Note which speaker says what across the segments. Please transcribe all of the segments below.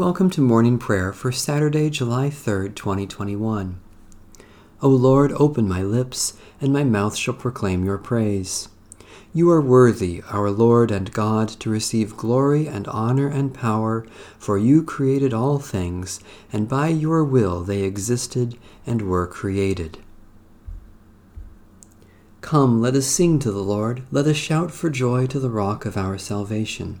Speaker 1: Welcome to morning prayer for Saturday, July 3rd, 2021. O Lord, open my lips, and my mouth shall proclaim your praise. You are worthy, our Lord and God, to receive glory and honor and power, for you created all things, and by your will they existed and were created. Come, let us sing to the Lord, let us shout for joy to the rock of our salvation.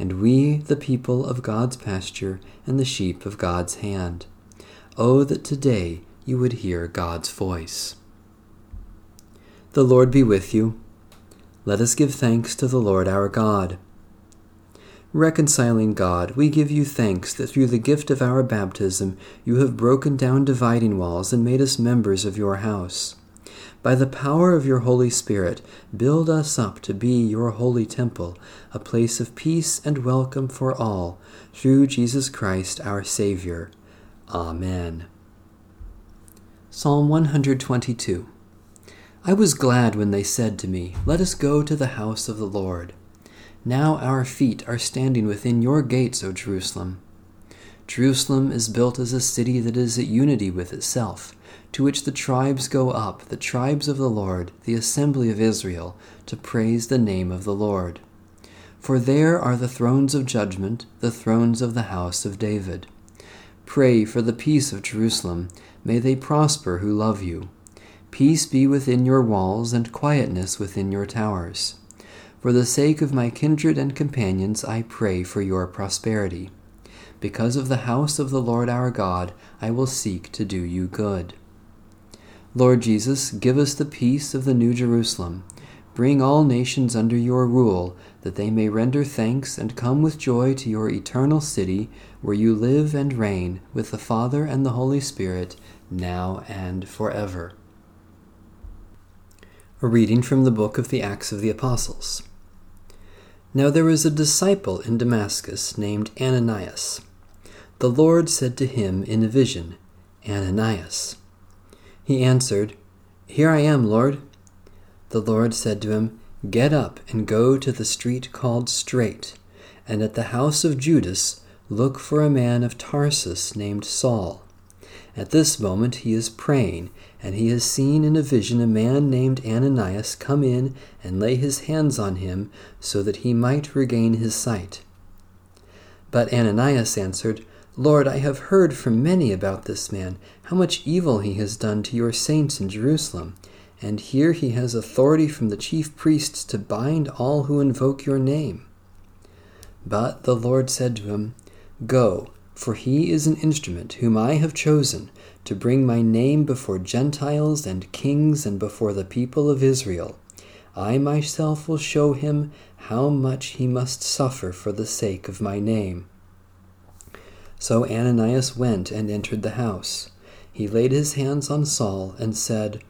Speaker 1: and we the people of God's pasture and the sheep of God's hand. Oh, that today you would hear God's voice. The Lord be with you. Let us give thanks to the Lord our God. Reconciling God, we give you thanks that through the gift of our baptism you have broken down dividing walls and made us members of your house. By the power of your Holy Spirit, build us up to be your holy temple, a place of peace and welcome for all, through Jesus Christ our Savior. Amen. Psalm 122 I was glad when they said to me, Let us go to the house of the Lord. Now our feet are standing within your gates, O Jerusalem. Jerusalem is built as a city that is at unity with itself to which the tribes go up, the tribes of the Lord, the assembly of Israel, to praise the name of the Lord. For there are the thrones of judgment, the thrones of the house of David. Pray for the peace of Jerusalem. May they prosper who love you. Peace be within your walls, and quietness within your towers. For the sake of my kindred and companions, I pray for your prosperity. Because of the house of the Lord our God, I will seek to do you good. Lord Jesus, give us the peace of the New Jerusalem. Bring all nations under your rule, that they may render thanks and come with joy to your eternal city, where you live and reign with the Father and the Holy Spirit, now and forever. A reading from the book of the Acts of the Apostles. Now there was a disciple in Damascus named Ananias. The Lord said to him in a vision, Ananias. He answered, Here I am, Lord. The Lord said to him, Get up and go to the street called Straight, and at the house of Judas look for a man of Tarsus named Saul. At this moment he is praying, and he has seen in a vision a man named Ananias come in and lay his hands on him so that he might regain his sight. But Ananias answered, Lord, I have heard from many about this man, how much evil he has done to your saints in Jerusalem. And here he has authority from the chief priests to bind all who invoke your name. But the Lord said to him, Go, for he is an instrument whom I have chosen to bring my name before Gentiles and kings and before the people of Israel. I myself will show him how much he must suffer for the sake of my name. So Ananias went and entered the house. He laid his hands on Saul and said,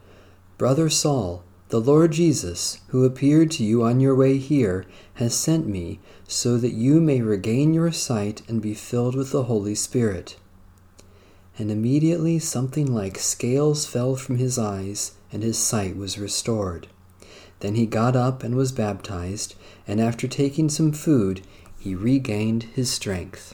Speaker 1: Brother Saul, the Lord Jesus, who appeared to you on your way here, has sent me so that you may regain your sight and be filled with the Holy Spirit. And immediately something like scales fell from his eyes, and his sight was restored. Then he got up and was baptized, and after taking some food, he regained his strength.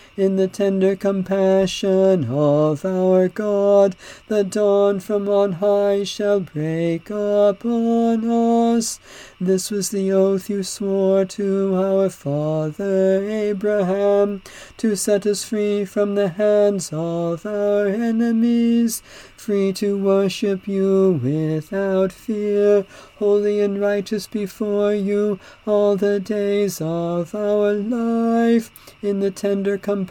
Speaker 2: in the tender compassion of our God, the dawn from on high shall break upon us. This was the oath you swore to our father Abraham, to set us free from the hands of our enemies, free to worship you without fear, holy and righteous before you all the days of our life. In the tender compassion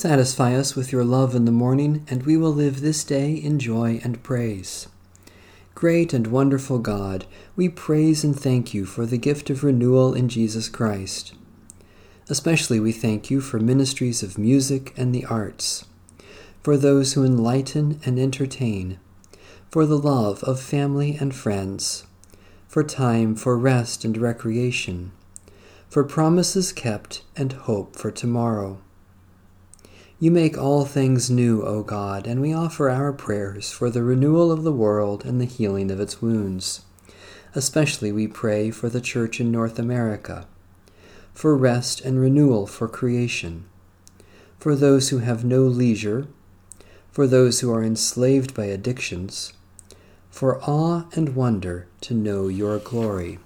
Speaker 1: Satisfy us with your love in the morning, and we will live this day in joy and praise. Great and wonderful God, we praise and thank you for the gift of renewal in Jesus Christ. Especially we thank you for ministries of music and the arts, for those who enlighten and entertain, for the love of family and friends, for time for rest and recreation, for promises kept and hope for tomorrow. You make all things new, O God, and we offer our prayers for the renewal of the world and the healing of its wounds. Especially we pray for the Church in North America, for rest and renewal for creation, for those who have no leisure, for those who are enslaved by addictions, for awe and wonder to know your glory.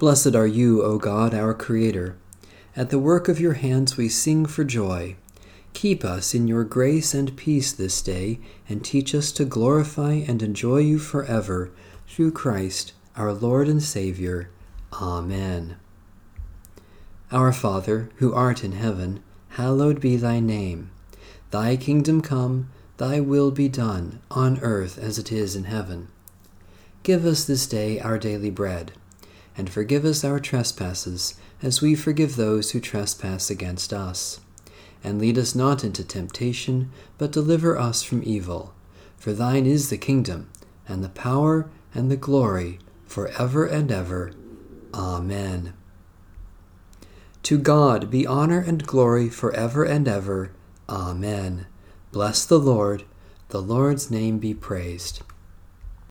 Speaker 1: Blessed are you, O God, our Creator. At the work of your hands we sing for joy. Keep us in your grace and peace this day, and teach us to glorify and enjoy you forever, through Christ our Lord and Saviour. Amen. Our Father, who art in heaven, hallowed be thy name. Thy kingdom come, thy will be done, on earth as it is in heaven. Give us this day our daily bread, and forgive us our trespasses as we forgive those who trespass against us. And lead us not into temptation, but deliver us from evil. For thine is the kingdom, and the power, and the glory, for ever and ever. Amen. To God be honor and glory for ever and ever. Amen. Bless the Lord. The Lord's name be praised.